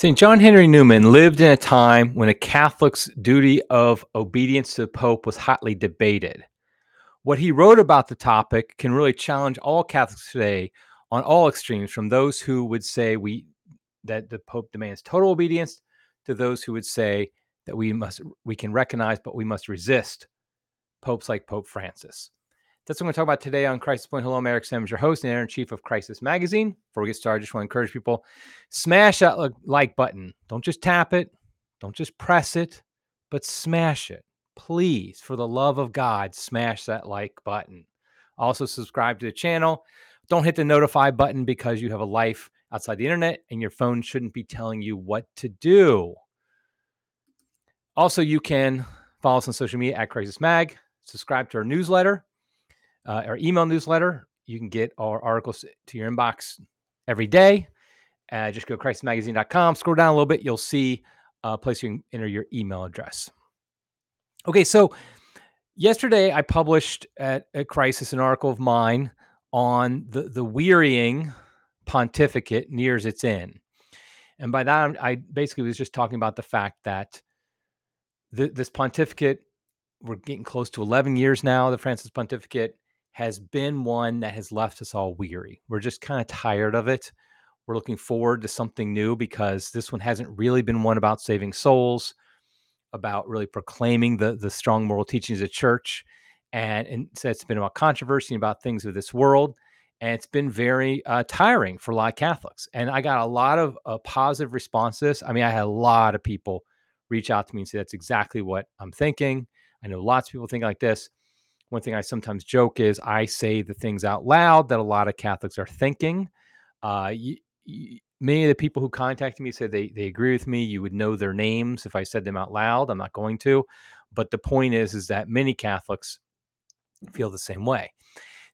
St. John Henry Newman lived in a time when a Catholic's duty of obedience to the Pope was hotly debated. What he wrote about the topic can really challenge all Catholics today on all extremes, from those who would say we that the Pope demands total obedience to those who would say that we must we can recognize but we must resist popes like Pope Francis. That's what I'm going to talk about today on Crisis Point. Hello, I'm Eric Sammons, your host and editor in chief of Crisis Magazine. Before we get started, I just want to encourage people smash that like button. Don't just tap it, don't just press it, but smash it. Please, for the love of God, smash that like button. Also, subscribe to the channel. Don't hit the notify button because you have a life outside the internet and your phone shouldn't be telling you what to do. Also, you can follow us on social media at Crisis Mag, subscribe to our newsletter uh, our email newsletter. You can get our articles to your inbox every day. Uh, just go to crisismagazine.com, scroll down a little bit, you'll see a place you can enter your email address. Okay, so yesterday I published at, at Crisis an article of mine on the, the wearying pontificate nears its end. And by that, I basically was just talking about the fact that the, this pontificate, we're getting close to 11 years now, the Francis pontificate has been one that has left us all weary. We're just kind of tired of it. We're looking forward to something new because this one hasn't really been one about saving souls, about really proclaiming the the strong moral teachings of church, and instead it's been about controversy and about things of this world, and it's been very uh, tiring for a lot of Catholics. And I got a lot of uh, positive responses. I mean, I had a lot of people reach out to me and say that's exactly what I'm thinking. I know lots of people think like this one thing I sometimes joke is I say the things out loud that a lot of Catholics are thinking. Uh, many of the people who contacted me said they they agree with me. You would know their names if I said them out loud. I'm not going to, but the point is is that many Catholics feel the same way.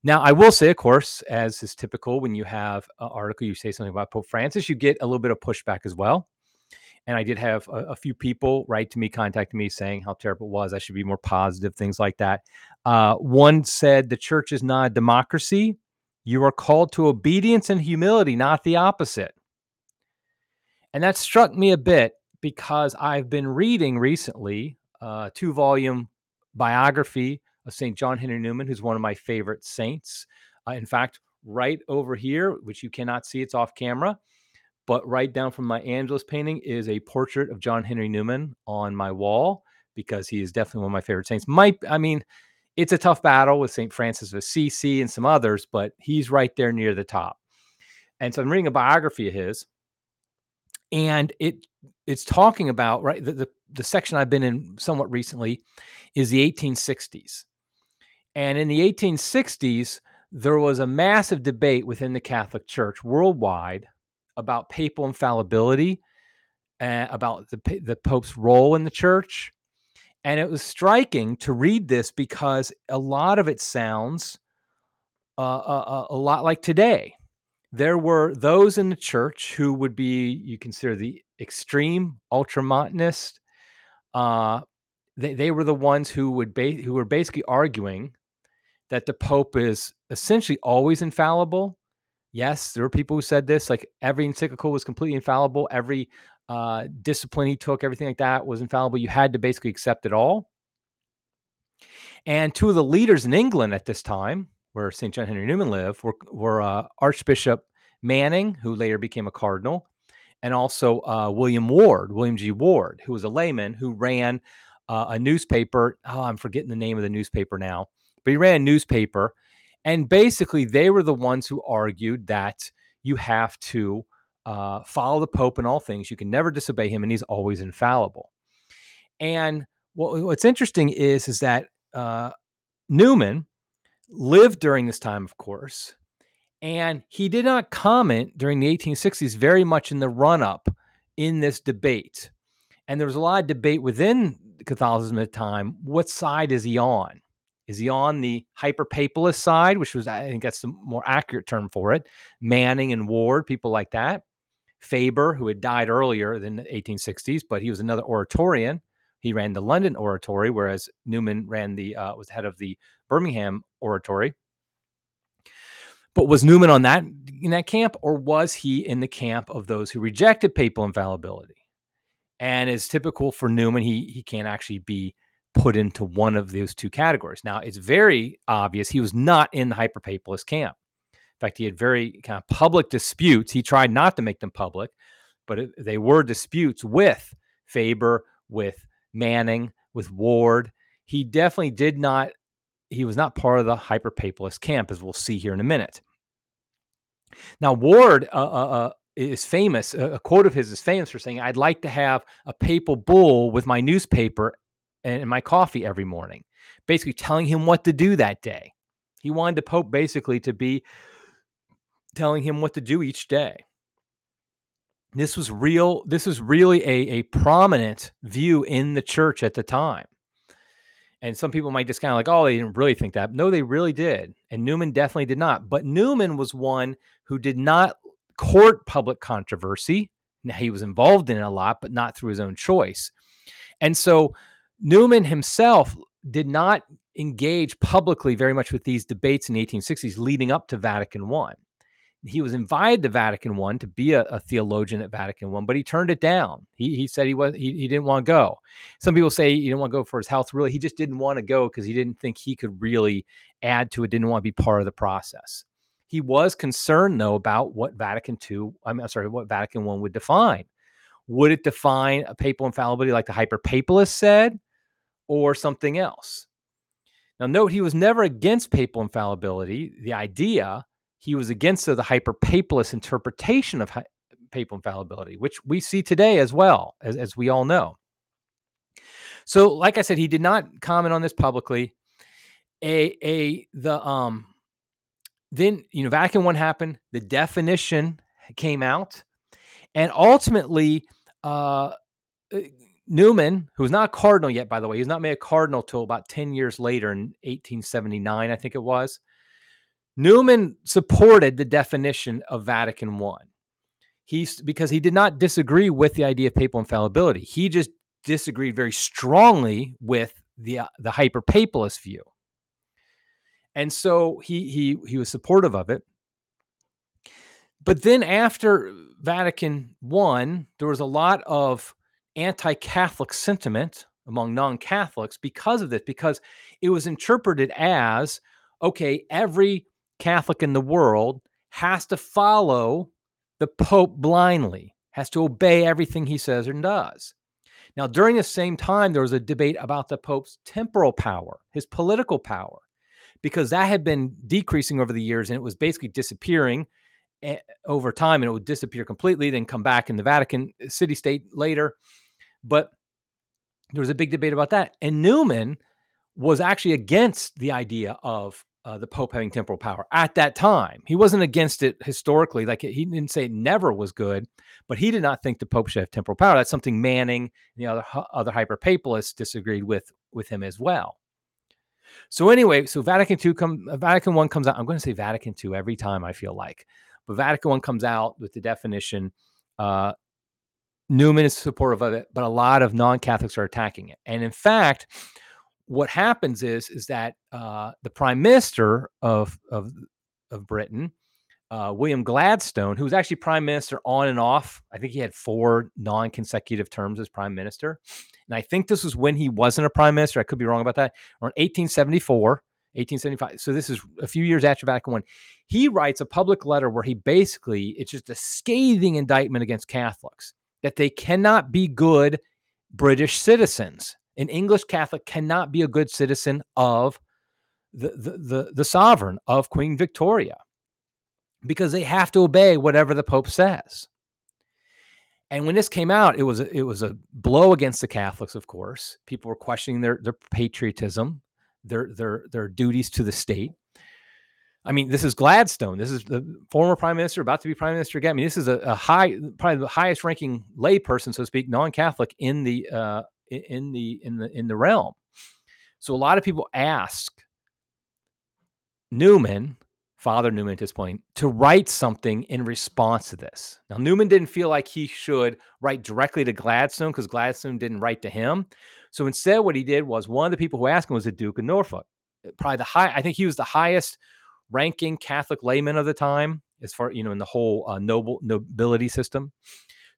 Now, I will say, of course, as is typical when you have an article, you say something about Pope Francis, you get a little bit of pushback as well. And I did have a, a, few people write to me, contact me saying how terrible it was. I should be more positive, things like that. Uh, one said, The church is not a democracy. You are called to obedience and humility, not the opposite. And that struck me a bit because I've been reading recently a two volume biography of St. John Henry Newman, who's one of my favorite saints. Uh, in fact, right over here, which you cannot see, it's off camera but right down from my Angelus painting is a portrait of John Henry Newman on my wall because he is definitely one of my favorite saints. Might I mean, it's a tough battle with St. Francis of Assisi and some others, but he's right there near the top. And so I'm reading a biography of his, and it it's talking about right the, the, the section I've been in somewhat recently is the 1860s. And in the 1860s, there was a massive debate within the Catholic Church worldwide about papal infallibility, uh, about the, the Pope's role in the church. And it was striking to read this because a lot of it sounds uh, a, uh, uh, a lot like today. There were those in the church who would be, you consider the extreme ultramontanist. Uh, they, they were the ones who would ba- who were basically arguing that the Pope is essentially always infallible Yes, there were people who said this, like every encyclical was completely infallible. Every uh, discipline he took, everything like that was infallible. You had to basically accept it all. And two of the leaders in England at this time, where St. John Henry Newman lived, were, were uh, Archbishop Manning, who later became a cardinal, and also uh, William Ward, William G. Ward, who was a layman who ran uh, a newspaper. Oh, I'm forgetting the name of the newspaper now, but he ran a newspaper and basically, they were the ones who argued that you have to uh, follow the Pope in all things. You can never disobey him, and he's always infallible. And what, what's interesting is, is that uh, Newman lived during this time, of course, and he did not comment during the 1860s very much in the run up in this debate. And there was a lot of debate within Catholicism at the time. What side is he on? Is he on the hyper papalist side, which was, I think that's the more accurate term for it? Manning and Ward, people like that. Faber, who had died earlier than the 1860s, but he was another Oratorian. He ran the London Oratory, whereas Newman ran the uh, was head of the Birmingham Oratory. But was Newman on that in that camp, or was he in the camp of those who rejected papal infallibility? And as typical for Newman, he he can't actually be put into one of those two categories. Now, it's very obvious he was not in the hyperpapalist camp. In fact, he had very kind of public disputes. He tried not to make them public, but it, they were disputes with Faber, with Manning, with Ward. He definitely did not, he was not part of the hyperpapalist camp, as we'll see here in a minute. Now, Ward uh, uh, uh is famous. A quote of his is famous for saying, I'd like to have a papal bull with my newspaper and my coffee every morning, basically telling him what to do that day. He wanted the Pope basically to be telling him what to do each day. This was real, this was really a, a prominent view in the church at the time. And some people might just kind of like, oh, they didn't really think that. No, they really did. And Newman definitely did not. But Newman was one who did not court public controversy. Now, he was involved in it a lot, but not through his own choice. And so Newman himself did not engage publicly very much with these debates in the 1860s leading up to Vatican I. He was invited to Vatican I to be a, a, theologian at Vatican I, but he turned it down. He, he said he was he, he didn't want to go. Some people say he didn't want to go for his health. Really, he just didn't want to go because he didn't think he could really add to it. Didn't want to be part of the process. He was concerned though about what Vatican II, I'm sorry, what Vatican I would define. Would it define a papal infallibility like the hyperpapalists said? Or something else. Now, note he was never against papal infallibility. The idea he was against the hyper papalist interpretation of papal infallibility, which we see today as well, as, as we all know. So, like I said, he did not comment on this publicly. A a the um then you know Vatican one happened, the definition came out, and ultimately uh Newman, who's not a cardinal yet, by the way, he's not made a cardinal till about 10 years later in 1879, I think it was. Newman supported the definition of Vatican I. He's because he did not disagree with the idea of papal infallibility. He just disagreed very strongly with the uh, the hyper papalist view. And so he he he was supportive of it. But then after Vatican I, there was a lot of anti Catholic sentiment among non Catholics because of this, because it was interpreted as okay, every Catholic in the world has to follow the Pope blindly, has to obey everything he says and does. Now, during the same time, there was a debate about the Pope's temporal power, his political power, because that had been decreasing over the years and it was basically disappearing eh, over time and it would disappear completely, then come back in the Vatican uh, city state later. But there was a big debate about that. And Newman was actually against the idea of uh, the Pope having temporal power at that time. He wasn't against it historically. Like he didn't say it never was good, but he did not think the Pope should have temporal power. That's something Manning and the other other hyper papalists disagreed with with him as well. So anyway, so Vatican II come Vatican One comes out. I'm going to say Vatican II every time I feel like, but Vatican One comes out with the definition uh, Newman is supportive of it, but a lot of non-Catholics are attacking it. And in fact, what happens is is that uh, the Prime Minister of of of Britain, uh, William Gladstone, who was actually Prime Minister on and off, I think he had four non-consecutive terms as Prime Minister, and I think this was when he wasn't a Prime Minister. I could be wrong about that. Or in 1874. 1875. So this is a few years after Vatican One. He writes a public letter where he basically it's just a scathing indictment against Catholics that they cannot be good British citizens. An English Catholic cannot be a good citizen of the, the, the, the sovereign of Queen Victoria because they have to obey whatever the Pope says. And when this came out, it was a, it was a blow against the Catholics. Of course, people were questioning their their patriotism, their their their duties to the state. I mean, this is Gladstone. This is the former prime minister about to be prime minister again. I mean, this is a, a high, probably the highest ranking layperson, so to speak, non-Catholic in the uh, in the in the in the realm. So a lot of people ask Newman, Father Newman at this point, to write something in response to this. Now Newman didn't feel like he should write directly to Gladstone because Gladstone didn't write to him. So instead, what he did was one of the people who asked him was the Duke of Norfolk, probably the high. I think he was the highest ranking Catholic layman of the time, as far you know, in the whole uh, noble nobility system.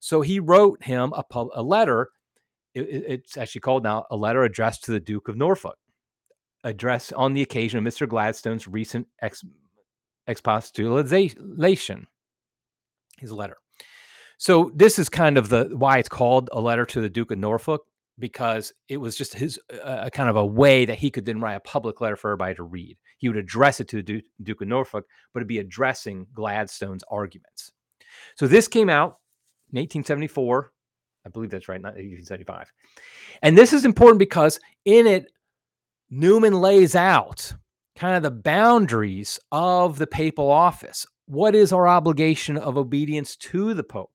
So he wrote him a, pub, a letter. It, it's actually called now a letter addressed to the Duke of Norfolk, addressed on the occasion of Mr. Gladstone's recent ex, expostulation. His letter. So this is kind of the why it's called a letter to the Duke of Norfolk because it was just his uh, kind of a way that he could then write a public letter for everybody to read. He would address it to the Duke, Duke of Norfolk, but it'd be addressing Gladstone's arguments. So this came out in 1874. I believe that's right, not 1875. And this is important because in it, Newman lays out kind of the boundaries of the papal office. What is our obligation of obedience to the Pope?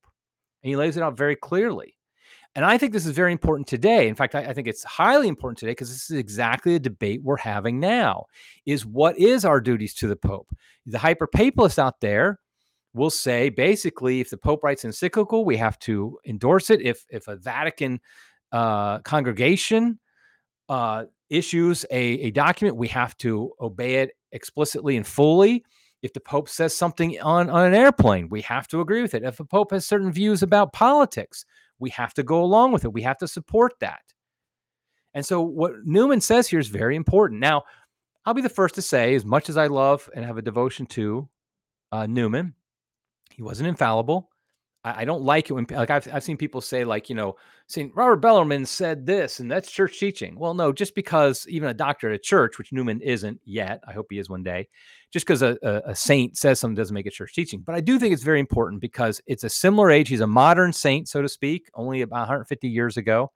And he lays it out very clearly. And I think this is very important today. In fact, I, I think it's highly important today because this is exactly the debate we're having now is what is our duties to the Pope? The hyper papalists out there will say basically if the Pope writes encyclical, we have to endorse it. If if a Vatican uh, congregation uh, issues a, a document, we have to obey it explicitly and fully. If the Pope says something on, on an airplane, we have to agree with it. If the Pope has certain views about politics, we have to go along with it. We have to support that. And so, what Newman says here is very important. Now, I'll be the first to say, as much as I love and have a devotion to uh, Newman, he wasn't infallible. I, I, don't like it when, like, I've, I've seen people say, like, you know, saying Robert Bellarmine said this and that's church teaching. Well, no, just because even a doctor at a church, which Newman isn't yet, I hope he is one day, just because a, a, a, saint says something doesn't make it church teaching. But I do think it's very important because it's a similar age. He's a modern saint, so to speak, only about 150 years ago.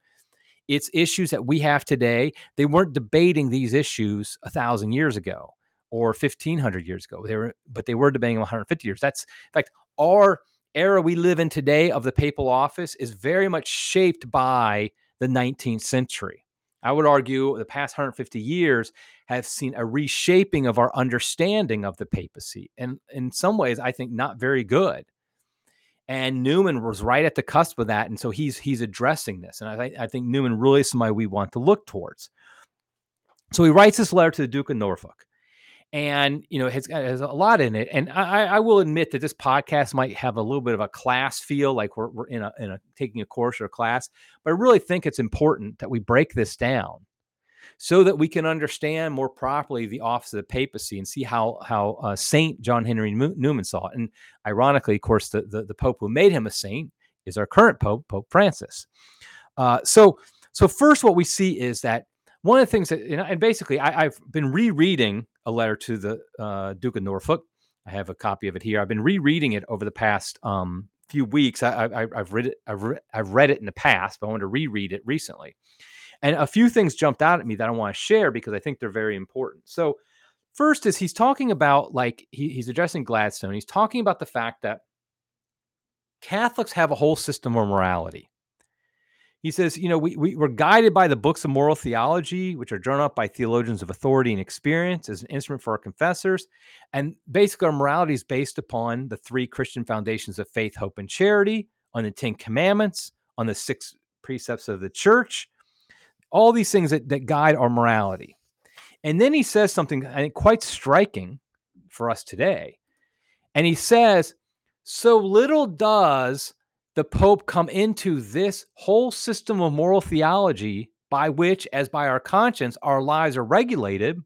It's issues that we have today. They weren't debating these issues a thousand years ago or 1500 years ago. They were, but they were debating 150 years. That's in fact, our era we live in today of the papal office is very much shaped by the 19th century. I would argue the past 150 years have seen a reshaping of our understanding of the papacy. And in some ways, I think not very good. And Newman was right at the cusp of that. And so he's he's addressing this. And I, I think Newman really is somebody we want to look towards. So he writes this letter to the Duke of Norfolk and you know has, has a lot in it and I, I will admit that this podcast might have a little bit of a class feel like we're, we're in a in a taking a course or a class but i really think it's important that we break this down so that we can understand more properly the office of the papacy and see how how uh, saint john henry newman saw it. And ironically of course the, the, the pope who made him a saint is our current pope pope francis. Uh, so so first what we see is that one of the things that you know, and basically I, have been rereading a letter to the uh, Duke of Norfolk. I have a copy of it here. I've been rereading it over the past um, few weeks. I, have read it. I've, re- I've read it in the past, but I want to reread it recently. And a few things jumped out at me that I want to share because I think they're very important. So, first is he's talking about like he, he's addressing Gladstone. He's talking about the fact that Catholics have a whole system of morality. He says, you know, we, we, we're guided by the books of moral theology, which are drawn up by theologians of authority and experience as an instrument for our confessors. And basically, our morality is based upon the three Christian foundations of faith, hope, and charity, on the Ten Commandments, on the six precepts of the church, all these things that, that guide our morality. And then he says something I think quite striking for us today. And he says, So little does the Pope come into this whole system of moral theology by which, as by our conscience, our lives are regulated,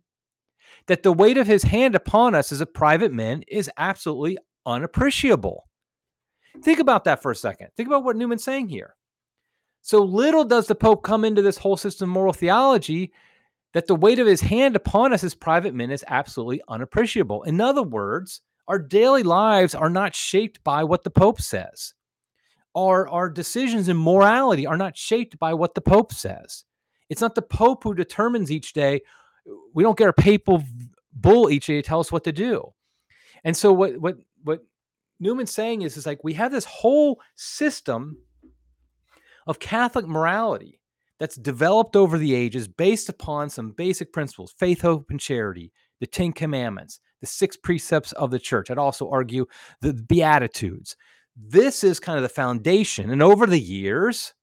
that the weight of his hand upon us as a private man is absolutely unappreciable. Think about that for a second. Think about what Newman's saying here. So little does the Pope come into this whole system of moral theology that the weight of his hand upon us as private men is absolutely unappreciable. In other words, our daily lives are not shaped by what the Pope says our our decisions in morality are not shaped by what the pope says. It's not the pope who determines each day. We don't get a papal bull each day to tell us what to do. And so what what what newman's saying is is like we have this whole system of catholic morality that's developed over the ages based upon some basic principles faith hope and charity the ten commandments the six precepts of the church. I'd also argue the beatitudes this is kind of the foundation. And over the years,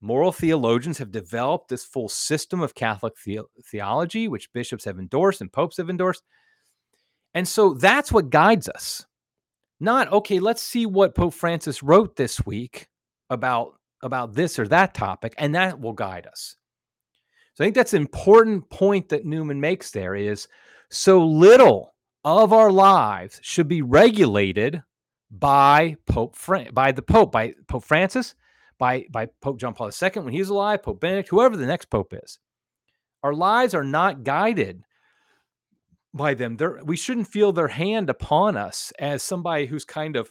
moral theologians have developed this full system of Catholic the- theology, which bishops have endorsed and popes have endorsed. And so that's what guides us. Not, okay, let's see what Pope Francis wrote this week about, about this or that topic, and that will guide us. So I think that's an important point that Newman makes there is so little of our lives should be regulated by Pope Fran- by the Pope, by Pope Francis, by by Pope John Paul II when he's alive, Pope Benedict, whoever the next Pope is. Our lives are not guided by them. They're, we shouldn't feel their hand upon us as somebody who's kind of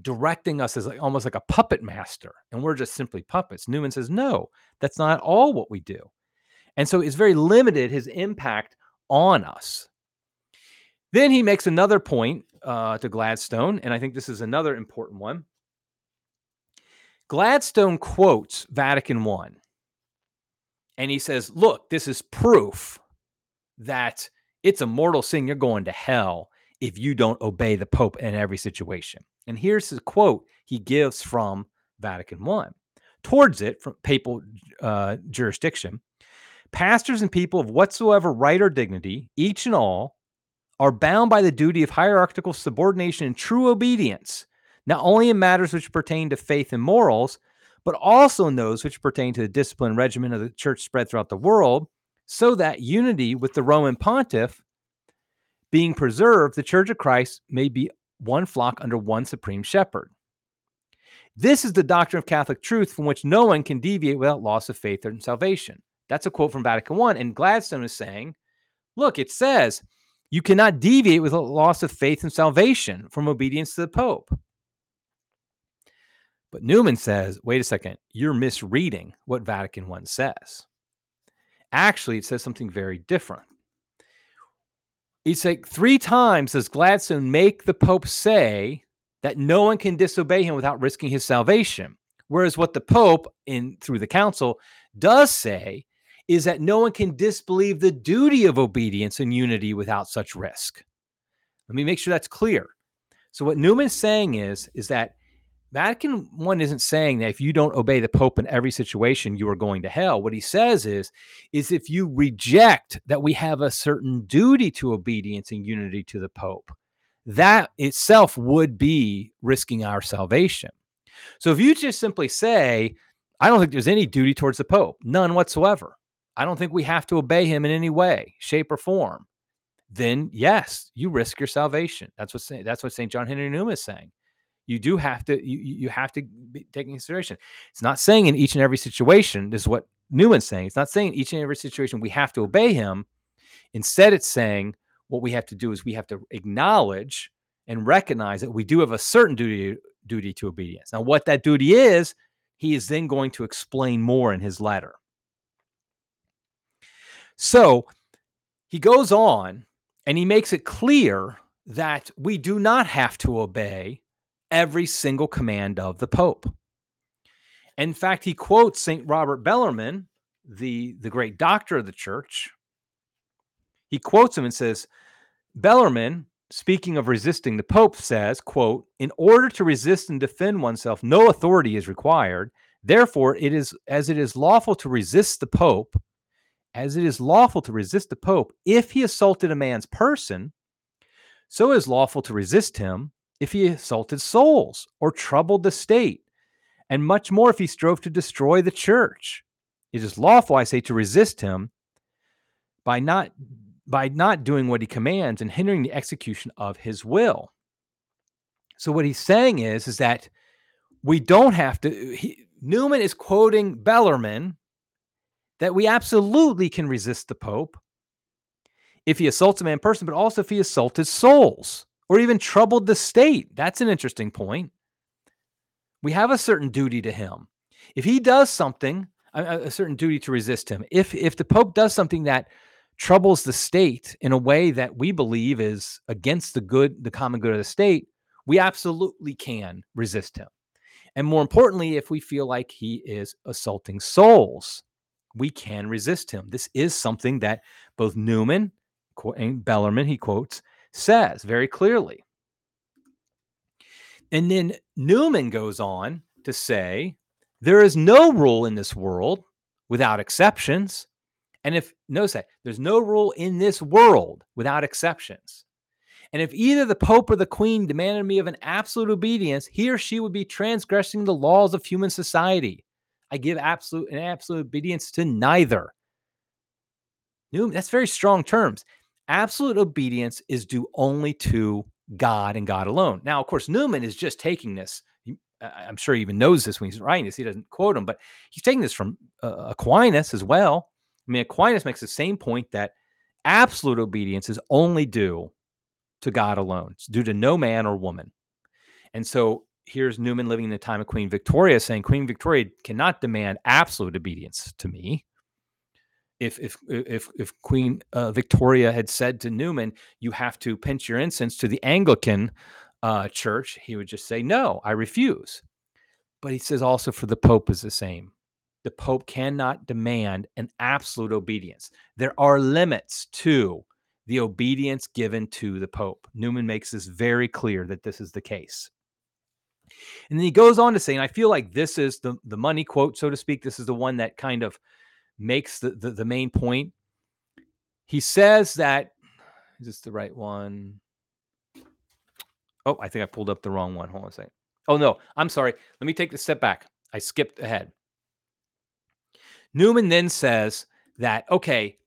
directing us as like, almost like a puppet master, and we're just simply puppets. Newman says, no, that's not all what we do. And so it's very limited his impact on us. Then he makes another point uh, to Gladstone, and I think this is another important one. Gladstone quotes Vatican I, and he says, Look, this is proof that it's a mortal sin. You're going to hell if you don't obey the Pope in every situation. And here's the quote he gives from Vatican I towards it from papal uh, jurisdiction. Pastors and people of whatsoever right or dignity, each and all, are bound by the duty of hierarchical subordination and true obedience, not only in matters which pertain to faith and morals, but also in those which pertain to the discipline and regimen of the church spread throughout the world, so that unity with the Roman pontiff being preserved, the church of Christ may be one flock under one supreme shepherd. This is the doctrine of Catholic truth from which no one can deviate without loss of faith and salvation. That's a quote from Vatican I. And Gladstone is saying, look, it says you cannot deviate with a loss of faith and salvation from obedience to the Pope. But Newman says, wait a second, you're misreading what Vatican I says. Actually, it says something very different. It's like three times does Gladstone make the Pope say that no one can disobey him without risking his salvation. Whereas what the Pope in through the council does say is that no one can disbelieve the duty of obedience and unity without such risk. Let me make sure that's clear. So what Newman's saying is is that Vatican One isn't saying that if you don't obey the Pope in every situation, you are going to hell. What he says is, is if you reject that we have a certain duty to obedience and unity to the Pope, that itself would be risking our salvation. So if you just simply say, I don't think there's any duty towards the Pope, none whatsoever. I don't think we have to obey him in any way, shape, or form. Then yes, you risk your salvation. That's what that's what St. John Henry Newman is saying. You do have to you you have to take in consideration. It's not saying in each and every situation. This is what Newman's saying. It's not saying in each and every situation we have to obey him. Instead, it's saying what we have to do is we have to acknowledge and recognize that we do have a certain duty duty to obedience. Now, what that duty is, he is then going to explain more in his letter. So he goes on and he makes it clear that we do not have to obey every single command of the Pope. In fact, he quotes St. Robert Bellarmine, the, the great doctor of the church. He quotes him and says, Bellarmine, speaking of resisting the Pope, says, quote, in order to resist and defend oneself, no authority is required. Therefore, it is as it is lawful to resist the Pope, as it is lawful to resist the Pope if he assaulted a man's person, so it is lawful to resist him if he assaulted souls or troubled the state, and much more if he strove to destroy the church. It is lawful, I say, to resist him by not by not doing what he commands and hindering the execution of his will. So what he's saying is is that we don't have to he, Newman is quoting Bellarmine that we absolutely can resist the pope if he assaults a man in person but also if he assaulted souls or even troubled the state. That's an interesting point. We have a certain duty to him. If he does something, a, a, certain duty to resist him. If if the pope does something that troubles the state in a way that we believe is against the good, the common good of the state, we absolutely can resist him. And more importantly, if we feel like he is assaulting souls, we can resist him. This is something that both Newman and Bellarmine, he quotes, says very clearly. And then Newman goes on to say, there is no rule in this world without exceptions. And if, notice that, there's no rule in this world without exceptions. And if either the Pope or the Queen demanded me of an absolute obedience, he or she would be transgressing the laws of human society. I give absolute and absolute obedience to neither. Newman, that's very strong terms. Absolute obedience is due only to God and God alone. Now, of course, Newman is just taking this. I'm sure he even knows this when he's writing this. He doesn't quote him, but he's taking this from uh, Aquinas as well. I mean, Aquinas makes the same point that absolute obedience is only due to God alone. It's due to no man or woman. And so here's Newman living in the time of Queen Victoria saying Queen Victoria cannot demand absolute obedience to me if if if if Queen uh, Victoria had said to Newman, "You have to pinch your incense to the Anglican uh, Church," he would just say, "No, I refuse." But he says also for the Pope is the same. The Pope cannot demand an absolute obedience. There are limits to the obedience given to the Pope. Newman makes this very clear that this is the case. And then he goes on to say, and I feel like this is the, the money quote, so to speak. This is the one that kind of makes the, the, the main point. He says that is this the right one? Oh, I think I pulled up the wrong one. Hold on a second. Oh no, I'm sorry. Let me take the step back. I skipped ahead. Newman then says that, okay,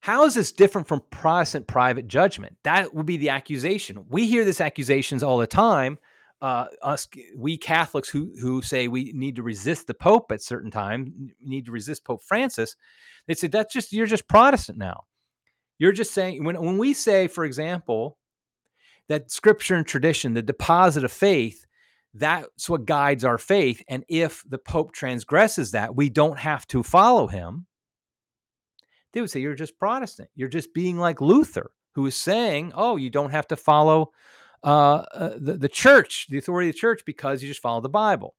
how is this different from Protestant private judgment? That would be the accusation. We hear this accusations all the time uh, us we Catholics who who say we need to resist the Pope at certain time, need to resist Pope Francis. They say that's just you're just Protestant now. You're just saying when when we say, for example, that Scripture and tradition, the deposit of faith, that's what guides our faith. And if the Pope transgresses that, we don't have to follow him. They would say you're just Protestant. You're just being like Luther, who is saying, "Oh, you don't have to follow." Uh, uh, the, the church, the authority of the church, because you just follow the Bible.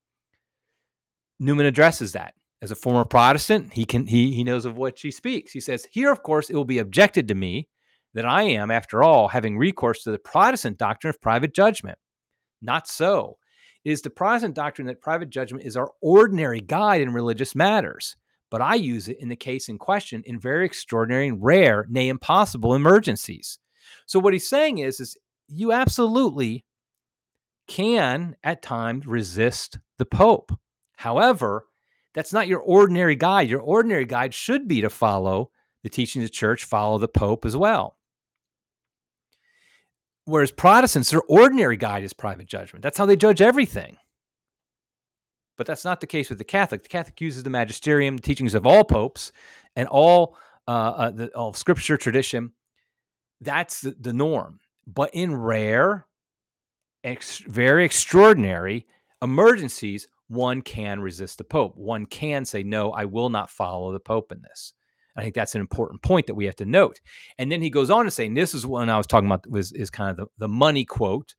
Newman addresses that. As a former Protestant, he can he he knows of what he speaks. He says, Here, of course, it will be objected to me that I am, after all, having recourse to the Protestant doctrine of private judgment. Not so. It is the Protestant doctrine that private judgment is our ordinary guide in religious matters, but I use it in the case in question in very extraordinary and rare, nay, impossible emergencies. So what he's saying is, is you absolutely can at times resist the Pope. However, that's not your ordinary guide. Your ordinary guide should be to follow the teachings of the church, follow the Pope as well. Whereas Protestants, their ordinary guide is private judgment. That's how they judge everything. But that's not the case with the Catholic. The Catholic uses the magisterium, the teachings of all popes, and all uh, uh, the, all scripture tradition. That's the, the norm. But in rare, ex- very extraordinary emergencies, one can resist the Pope. One can say, no, I will not follow the Pope in this. I think that's an important point that we have to note. And then he goes on to say, and this is when I was talking about was is kind of the, the money quote,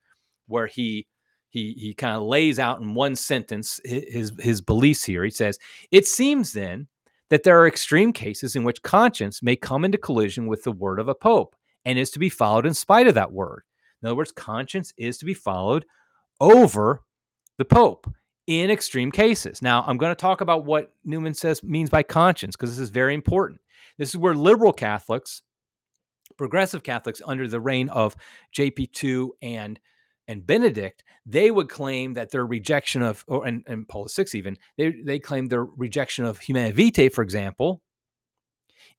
where he he he kind of lays out in one sentence his his beliefs here. He says, It seems then that there are extreme cases in which conscience may come into collision with the word of a pope and is to be followed in spite of that word. In other words, conscience is to be followed over the Pope in extreme cases. Now, I'm going to talk about what Newman says means by conscience because this is very important. This is where liberal Catholics, progressive Catholics under the reign of JP2 and and Benedict, they would claim that their rejection of, or and, and Paul VI even, they, they claim their rejection of Humanae Vitae, for example,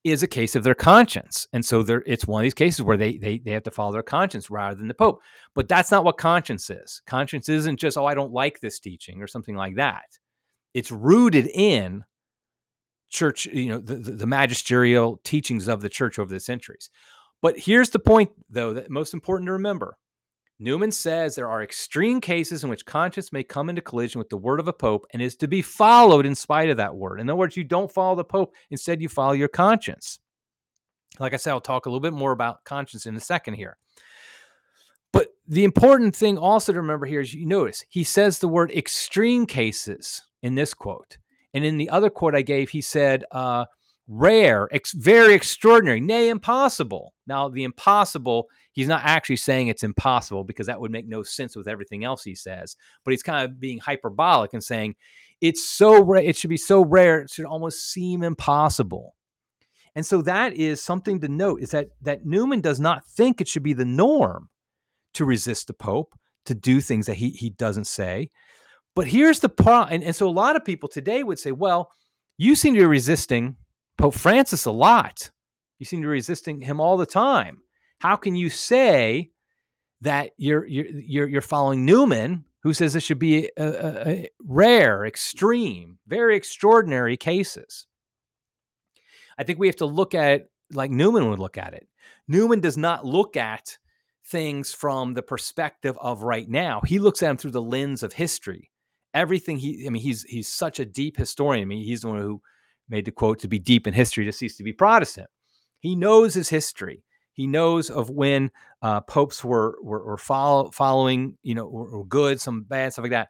is a case of their conscience. And so there it's one of these cases where they, they they have to follow their conscience rather than the Pope. But that's not what conscience is. Conscience isn't just, oh, I don't like this teaching or something like that. It's rooted in church, you know, the, the, the magisterial teachings of the church over the centuries. But here's the point, though, that most important to remember. Newman says there are extreme cases in which conscience may come into collision with the word of a pope and is to be followed in spite of that word. In other words, you don't follow the pope, instead, you follow your conscience. Like I said, I'll talk a little bit more about conscience in a second here. But the important thing also to remember here is you notice he says the word extreme cases in this quote. And in the other quote I gave, he said, uh, rare, ex- very extraordinary, nay, impossible. Now, the impossible he's not actually saying it's impossible because that would make no sense with everything else he says. But he's kind of being hyperbolic and saying it's so rare, it should be so rare, it should almost seem impossible. And so that is something to note is that that Newman does not think it should be the norm to resist the Pope, to do things that he he doesn't say. But here's the problem, and, and so a lot of people today would say, well, you seem to be resisting Pope Francis a lot. You seem to be resisting him all the time. How can you say that you're you're you're, following Newman, who says this should be a, a, a rare, extreme, very extraordinary cases? I think we have to look at like Newman would look at it. Newman does not look at things from the perspective of right now. He looks at them through the lens of history. Everything he, I mean, he's he's such a deep historian. I mean, he's the one who made the quote to be deep in history to cease to be Protestant. He knows his history. He knows of when uh, popes were were, were follow, following, you know, were good, some bad, stuff like that.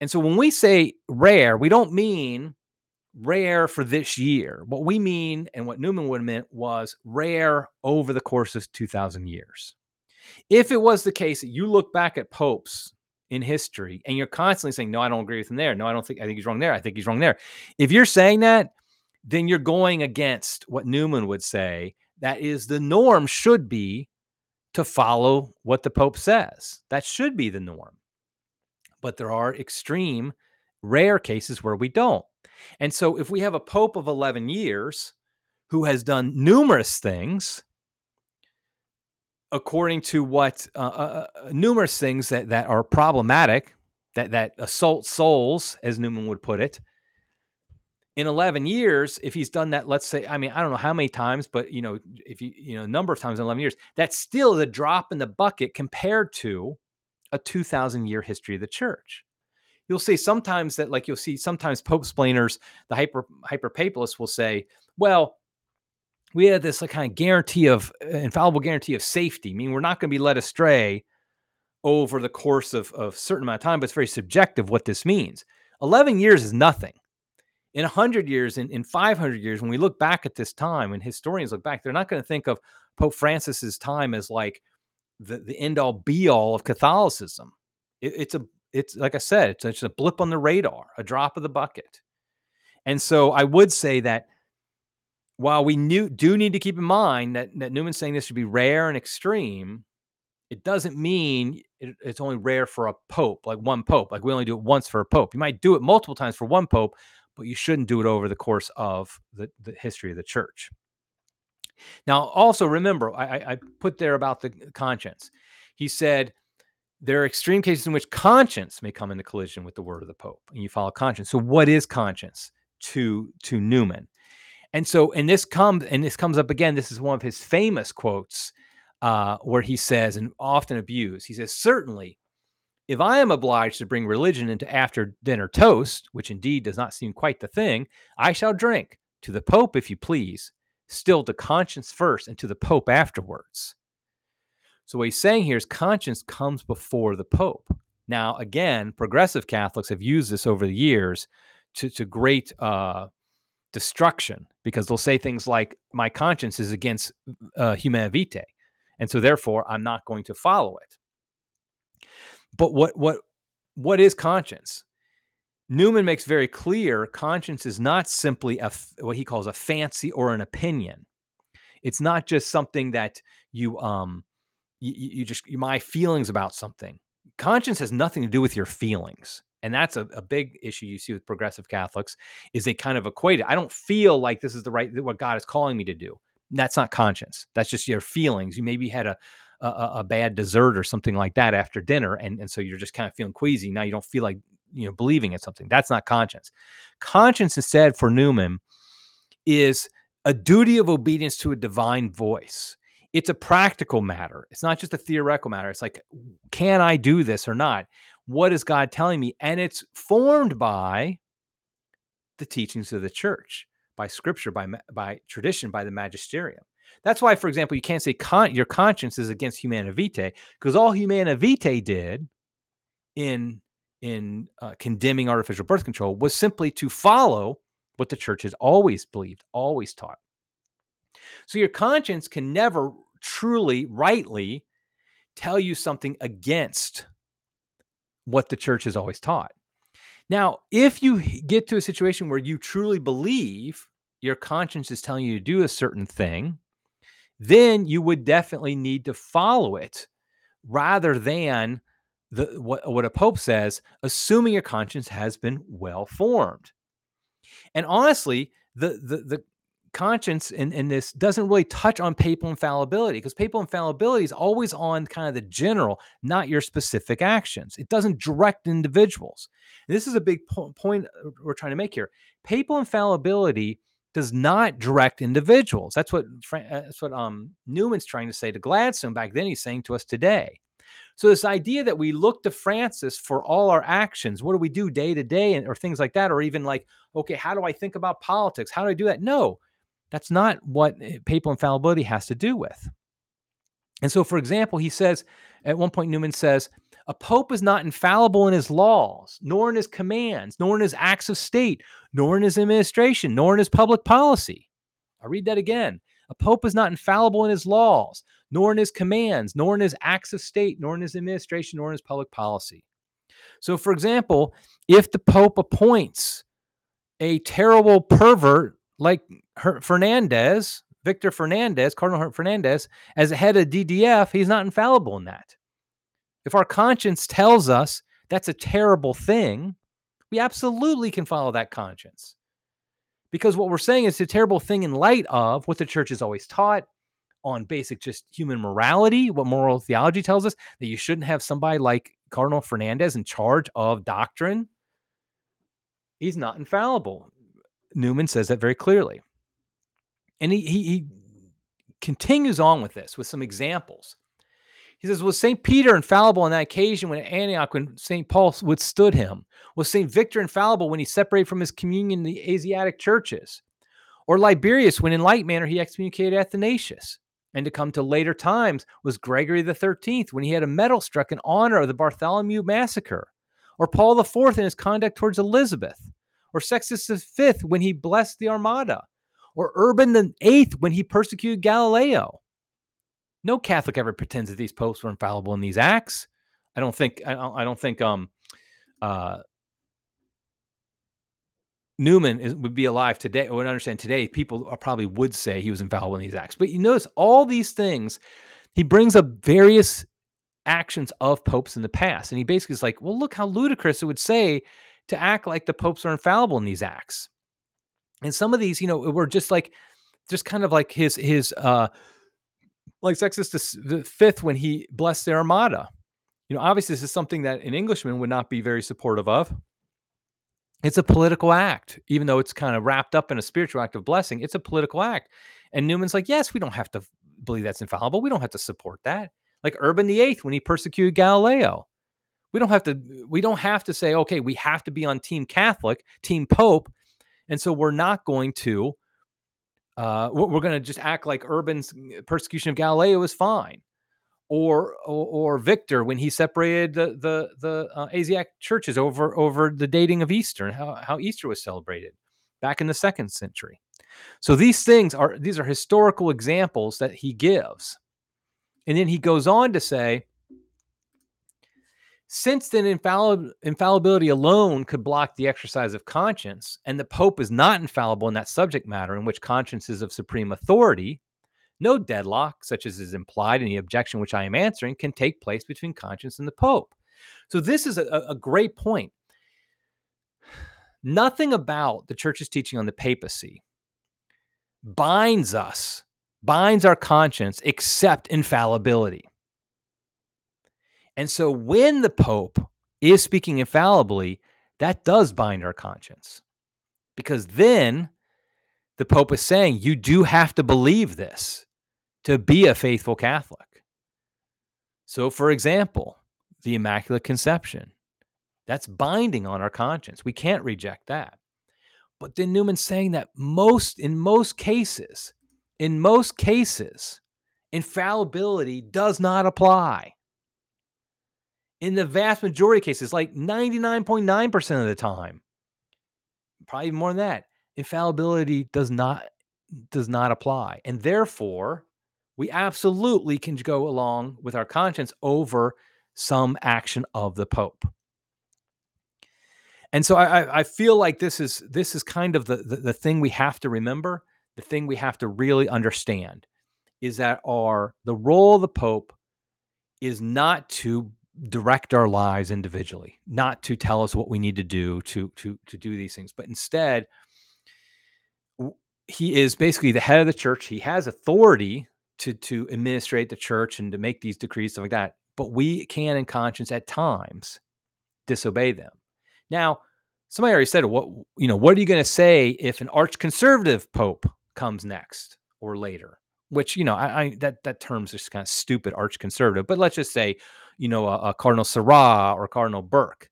And so when we say rare, we don't mean rare for this year. What we mean and what Newman would have meant was rare over the course of 2,000 years. If it was the case that you look back at popes in history and you're constantly saying, no, I don't agree with him there. No, I don't think, I think he's wrong there. I think he's wrong there. If you're saying that, then you're going against what Newman would say. That is the norm should be to follow what the Pope says. That should be the norm. But there are extreme, rare cases where we don't. And so if we have a pope of 11 years who has done numerous things, according to what uh, uh, uh, numerous things that, that are problematic, that, that assault souls, as Newman would put it, in 11 years, if he's done that, let's say, I mean, I don't know how many times, but you know, if you, you know, a number of times in 11 years, that's still the drop in the bucket compared to a 2000 year history of the church. You'll see sometimes that like you'll see sometimes pope splainers the hyper hyper papalists will say well we had this like kind of guarantee of uh, infallible guarantee of safety I mean we're not going to be led astray over the course of, of certain amount of time but it's very subjective what this means. 11 years is nothing in 100 years in, in 500 years when we look back at this time and historians look back they're not going to think of pope francis's time as like the, the end all be all of catholicism it, it's a it's like I said, it's, it's a blip on the radar, a drop of the bucket. And so I would say that while we knew, do need to keep in mind that, that Newman's saying this should be rare and extreme, it doesn't mean it, it's only rare for a pope, like one pope. Like we only do it once for a pope. You might do it multiple times for one pope, but you shouldn't do it over the course of the, the history of the church. Now, also remember, I, I put there about the conscience. He said, there are extreme cases in which conscience may come into collision with the word of the Pope, and you follow conscience. So, what is conscience to to Newman? And so, and this comes and this comes up again. This is one of his famous quotes uh, where he says, and often abused. He says, "Certainly, if I am obliged to bring religion into after dinner toast, which indeed does not seem quite the thing, I shall drink to the Pope, if you please, still to conscience first, and to the Pope afterwards." So what he's saying here is conscience comes before the Pope. Now, again, progressive Catholics have used this over the years to, to great uh, destruction because they'll say things like, "My conscience is against uh, Vitae, and so therefore I'm not going to follow it." But what what what is conscience? Newman makes very clear conscience is not simply a what he calls a fancy or an opinion. It's not just something that you um you, you just my feelings about something. Conscience has nothing to do with your feelings. And that's a, a big issue you see with progressive Catholics is they kind of equate it. I don't feel like this is the right what God is calling me to do. That's not conscience. That's just your feelings. You maybe had a a, a bad dessert or something like that after dinner, and, and so you're just kind of feeling queasy. Now you don't feel like you know believing in something. That's not conscience. Conscience instead for Newman is a duty of obedience to a divine voice it's a practical matter. It's not just a theoretical matter. It's like, can I do this or not? What is God telling me? And it's formed by the teachings of the church, by scripture, by by tradition, by the magisterium. That's why, for example, you can't say con- your conscience is against Humanae Vitae because all Humanae Vitae did in in uh, condemning artificial birth control was simply to follow what the church has always believed, always taught. So your conscience can never truly, rightly tell you something against what the church has always taught. Now, if you get to a situation where you truly believe your conscience is telling you to do a certain thing, then you would definitely need to follow it rather than the what, what a pope says, assuming your conscience has been well formed. And honestly, the the the conscience in, in this doesn't really touch on papal infallibility because papal infallibility is always on kind of the general, not your specific actions. It doesn't direct individuals. And this is a big po- point uh, we're trying to make here. Papal infallibility does not direct individuals. That's what uh, that's what um, Newman's trying to say to Gladstone back then. He's saying to us today. So this idea that we look to Francis for all our actions, what do we do day to day, and or things like that, or even like, okay, how do I think about politics? How do I do that? No, that's not what eh, papal infallibility has to do with. And so, for example, he says at one point, Newman says, a pope is not infallible in his laws, nor in his commands, nor in his acts of state, nor in his administration, nor in his public policy. I'll read that again. A pope is not infallible in his laws, nor in his commands, nor in his acts of state, nor in his administration, nor in his public policy. So, for example, if the pope appoints a terrible pervert like Fernandez, Victor Fernandez, Cardinal Fernandez, as head of DDF, he's not infallible in that. If our conscience tells us that's a terrible thing, we absolutely can follow that conscience. Because what we're saying is a terrible thing in light of what the church has always taught on basic just human morality, what moral theology tells us that you shouldn't have somebody like Cardinal Fernandez in charge of doctrine. He's not infallible. Newman says that very clearly. And he, he, he continues on with this with some examples. He says, Was St. Peter infallible on that occasion when Antioch, when St. Paul withstood him? Was St. Victor infallible when he separated from his communion the Asiatic churches? Or Liberius when in like manner he excommunicated Athanasius? And to come to later times was Gregory the Thirteenth when he had a medal struck in honor of the Bartholomew massacre? Or Paul Fourth in his conduct towards Elizabeth? Or Sixtus V when he blessed the Armada? Or Urban the Eighth when he persecuted Galileo? No Catholic ever pretends that these popes were infallible in these acts. I don't think. I don't, I don't think. Um, uh, Newman is, would be alive today, or would understand today, people probably would say he was infallible in these acts. But you notice all these things, he brings up various actions of popes in the past. And he basically is like, well, look how ludicrous it would say to act like the popes are infallible in these acts. And some of these, you know, were just like, just kind of like his, his, uh, like Sixtus the fifth when he blessed the Armada. You know, obviously, this is something that an Englishman would not be very supportive of. It's a political act, even though it's kind of wrapped up in a spiritual act of blessing. It's a political act. And Newman's like, yes, we don't have to believe that's infallible. We don't have to support that. Like Urban the Eighth when he persecuted Galileo. We don't have to, we don't have to say, okay, we have to be on team Catholic, team Pope. And so we're not going to, uh, we're going to just act like Urban's persecution of Galileo is fine or, or, or Victor when he separated the the the uh, Asiatic churches over over the dating of Easter and how, how Easter was celebrated back in the second century. So these things are these are historical examples that he gives. And then he goes on to say, since then infall- infallibility alone could block the exercise of conscience, and the Pope is not infallible in that subject matter in which conscience is of supreme authority, no deadlock, such as is implied in the objection which I am answering, can take place between conscience and the Pope. So, this is a, a great point. Nothing about the church's teaching on the papacy binds us, binds our conscience, except infallibility. And so, when the Pope is speaking infallibly, that does bind our conscience because then the Pope is saying you do have to believe this to be a faithful Catholic. So, for example, the Immaculate Conception, that's binding on our conscience. We can't reject that. But then Newman's saying that most, in most cases, in most cases, infallibility does not apply. In the vast majority of cases, like 99.9% of the time, probably more than that, infallibility does not does not apply. And therefore, we absolutely can go along with our conscience over some action of the Pope. And so I, I feel like this is this is kind of the, the, the thing we have to remember, the thing we have to really understand is that our the role of the Pope is not to direct our lives individually, not to tell us what we need to do to to to do these things, but instead he is basically the head of the church. He has authority to to administrate the church and to make these decrees stuff like that. But we can, in conscience, at times disobey them. Now, somebody already said, "What you know? What are you going to say if an arch conservative pope comes next or later?" Which you know, I, I that that term's just kind of stupid, arch conservative. But let's just say, you know, a, Cardinal Sarah or Cardinal Burke.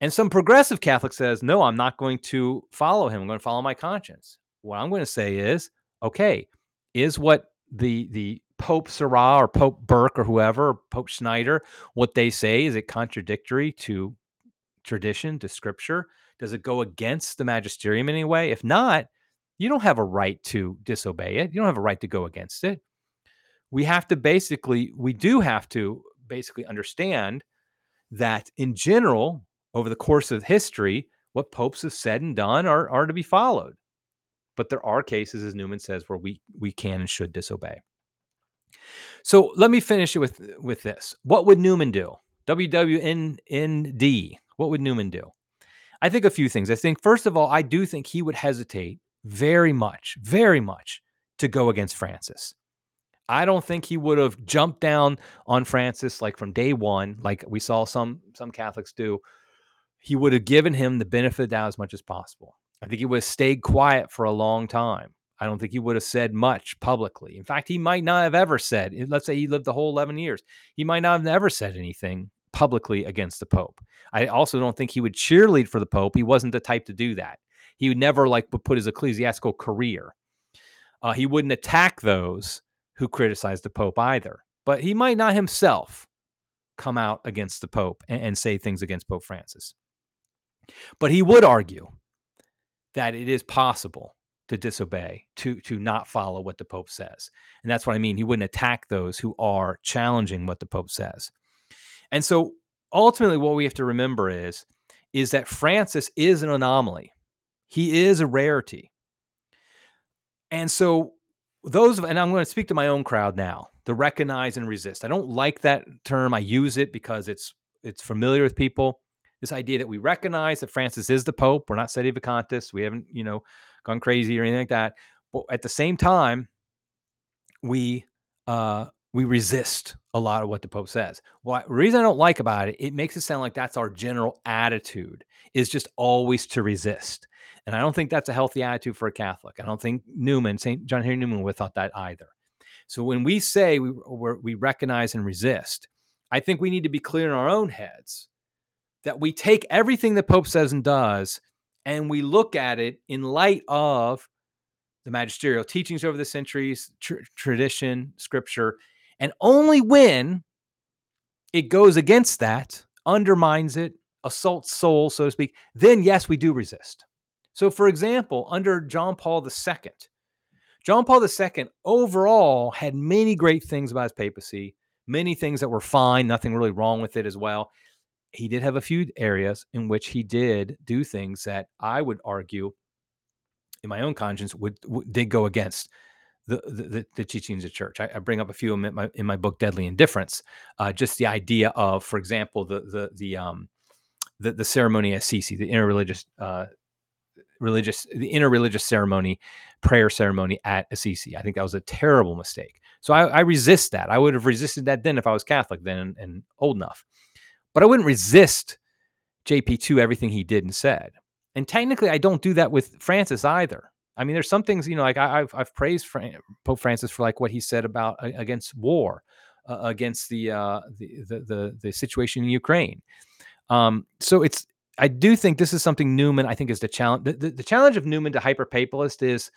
And some progressive Catholic says, no, I'm not going to follow him. I'm going to follow my conscience. What I'm going to say is, okay, is what the the Pope Sarah or Pope Burke or whoever, or Pope Schneider, what they say, is it contradictory to tradition, to scripture? Does it go against the magisterium in any way? If not, you don't have a right to disobey it. You don't have a right to go against it. We have to basically, we do have to basically understand that in general, over the course of history, what popes have said and done are, are to be followed. But there are cases, as Newman says, where we we can and should disobey. So let me finish it with with this. What would Newman do? WWND. What would Newman do? I think a few things. I think first of all, I do think he would hesitate very much, very much to go against Francis. I don't think he would have jumped down on Francis like from day one, like we saw some some Catholics do. He would have given him the benefit of the doubt as much as possible. I think he would have stayed quiet for a long time. I don't think he would have said much publicly. In fact, he might not have ever said, let's say he lived the whole 11 years, he might not have ever said anything publicly against the Pope. I also don't think he would cheerlead for the Pope. He wasn't the type to do that. He would never like put his ecclesiastical career. Uh, he wouldn't attack those who criticized the Pope either. But he might not himself come out against the Pope and, and say things against Pope Francis. But he would argue that it is possible to disobey, to to not follow what the Pope says. And that's what I mean. He wouldn't attack those who are challenging what the Pope says. And so ultimately what we have to remember is is that Francis is an anomaly. He is a rarity. And so those and I'm going to speak to my own crowd now, the recognize and resist. I don't like that term. I use it because it's it's familiar with people this idea that we recognize that Francis is the Pope. We're not sedevacantists. We haven't, you know, gone crazy or anything like that. But at the same time, we uh we resist a lot of what the Pope says. What the reason I don't like about it, it makes it sound like that's our general attitude, is just always to resist. And I don't think that's a healthy attitude for a Catholic. I don't think Newman, St. John Henry Newman would have thought that either. So when we say we, we recognize and resist, I think we need to be clear in our own heads that we take everything the Pope says and does and we look at it in light of the magisterial teachings over the centuries, tr- tradition, scripture, and only when it goes against that, undermines it, assaults soul, so to speak, then yes, we do resist. So, for example, under John Paul II, John Paul II overall had many great things about his papacy, many things that were fine, nothing really wrong with it as well he did have a few areas in which he did do things that I would argue, in my own conscience, would, would did go against the, the, the teachings of church. I, I, bring up a few in my in my book, Deadly Indifference. Uh, just the idea of, for example, the the the um the, the ceremony at Assisi, the interreligious uh, religious the interreligious ceremony, prayer ceremony at Assisi. I think that was a terrible mistake. So I, I resist that. I would have resisted that then if I was Catholic then and, old enough. But I wouldn't resist JP2 everything he did and said. And technically, I don't do that with Francis either. I mean, there's some things, you know, like I, have I've praised Pope Francis for like what he said about against war, uh, against the, uh, the, the the the situation in Ukraine. Um, so it's I do think this is something Newman I think is the challenge. The, the, the challenge of Newman to hyper papalist is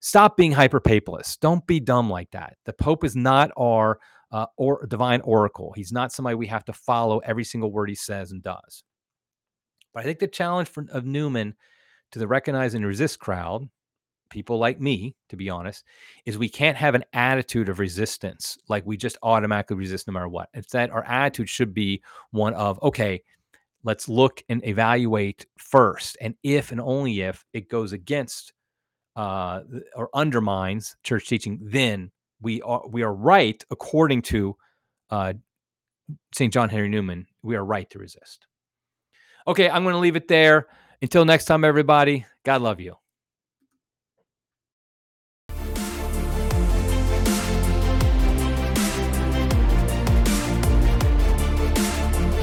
stop being hyper papalist. Don't be dumb like that. The Pope is not our uh, or divine oracle. He's not somebody we have to follow every single word he says and does. But I think the challenge for, of Newman to the recognize and resist crowd, people like me, to be honest, is we can't have an attitude of resistance like we just automatically resist no matter what. Instead, our attitude should be one of, okay, let's look and evaluate first. And if and only if it goes against uh, or undermines church teaching, then we are we are right according to uh, St. John Henry Newman, we are right to resist. Okay, I'm going to leave it there. Until next time, everybody, God love you.